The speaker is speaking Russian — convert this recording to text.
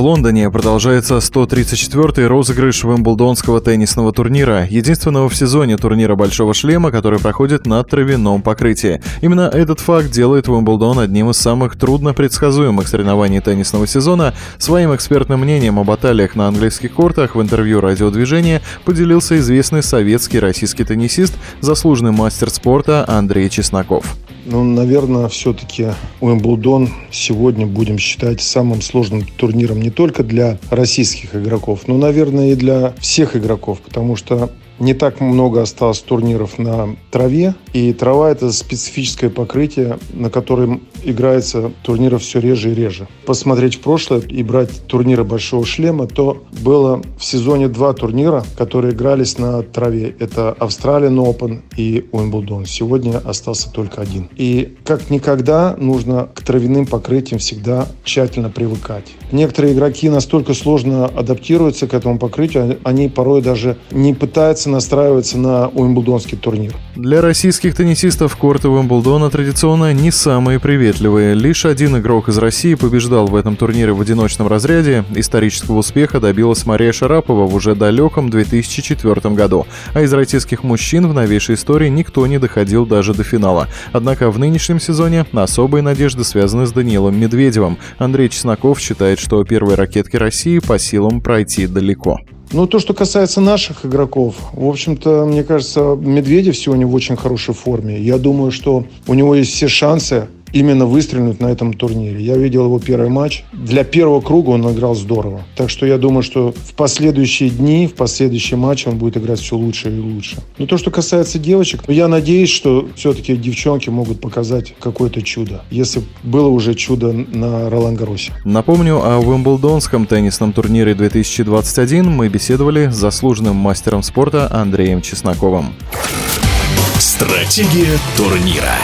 В Лондоне продолжается 134-й розыгрыш Вимблдонского теннисного турнира, единственного в сезоне турнира «Большого шлема», который проходит на травяном покрытии. Именно этот факт делает Уимблдон одним из самых трудно предсказуемых соревнований теннисного сезона. Своим экспертным мнением о баталиях на английских кортах в интервью радиодвижения поделился известный советский российский теннисист, заслуженный мастер спорта Андрей Чесноков. Ну, наверное, все-таки Уимблдон сегодня будем считать самым сложным турниром не только для российских игроков, но, наверное, и для всех игроков, потому что не так много осталось турниров на траве, и трава – это специфическое покрытие, на котором играется турниров все реже и реже. Посмотреть в прошлое и брать турниры Большого Шлема, то было в сезоне два турнира, которые игрались на траве. Это Австралиан Open и Уимблдон. Сегодня остался только один. И как никогда нужно к травяным покрытиям всегда тщательно привыкать. Некоторые игроки настолько сложно адаптируются к этому покрытию, они порой даже не пытаются настраиваться на Уимблдонский турнир. Для российских теннисистов корты Уимблдона традиционно не самые приветливые. Лишь один игрок из России побеждал в этом турнире в одиночном разряде. Исторического успеха добилась Мария Шарапова в уже далеком 2004 году. А из российских мужчин в новейшей истории никто не доходил даже до финала. Однако в нынешнем сезоне особые надежды связаны с Даниилом Медведевым. Андрей Чесноков считает, что первые ракетки России по силам пройти далеко. Ну, то, что касается наших игроков, в общем-то, мне кажется, Медведев сегодня в очень хорошей форме. Я думаю, что у него есть все шансы именно выстрелить на этом турнире. Я видел его первый матч. Для первого круга он играл здорово. Так что я думаю, что в последующие дни, в последующие матчи он будет играть все лучше и лучше. Но то, что касается девочек, я надеюсь, что все-таки девчонки могут показать какое-то чудо. Если было уже чудо на Ролан Гаросе. Напомню, о Уимблдонском теннисном турнире 2021 мы беседовали с заслуженным мастером спорта Андреем Чесноковым. Стратегия турнира.